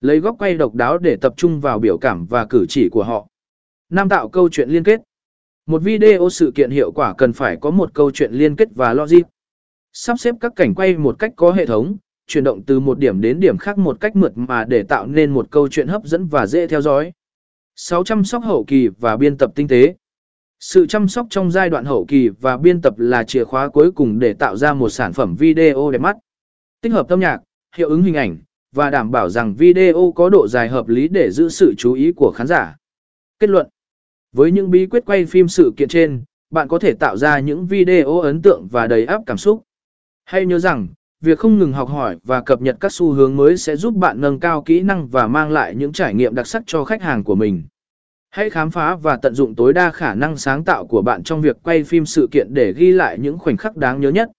Lấy góc quay độc đáo để tập trung vào biểu cảm và cử chỉ của họ. Nam tạo câu chuyện liên kết. Một video sự kiện hiệu quả cần phải có một câu chuyện liên kết và logic. Sắp xếp các cảnh quay một cách có hệ thống, chuyển động từ một điểm đến điểm khác một cách mượt mà để tạo nên một câu chuyện hấp dẫn và dễ theo dõi. 6. Chăm sóc hậu kỳ và biên tập tinh tế. Sự chăm sóc trong giai đoạn hậu kỳ và biên tập là chìa khóa cuối cùng để tạo ra một sản phẩm video đẹp mắt. Tích hợp âm nhạc, hiệu ứng hình ảnh, và đảm bảo rằng video có độ dài hợp lý để giữ sự chú ý của khán giả. Kết luận Với những bí quyết quay phim sự kiện trên, bạn có thể tạo ra những video ấn tượng và đầy áp cảm xúc. Hãy nhớ rằng, việc không ngừng học hỏi và cập nhật các xu hướng mới sẽ giúp bạn nâng cao kỹ năng và mang lại những trải nghiệm đặc sắc cho khách hàng của mình. Hãy khám phá và tận dụng tối đa khả năng sáng tạo của bạn trong việc quay phim sự kiện để ghi lại những khoảnh khắc đáng nhớ nhất.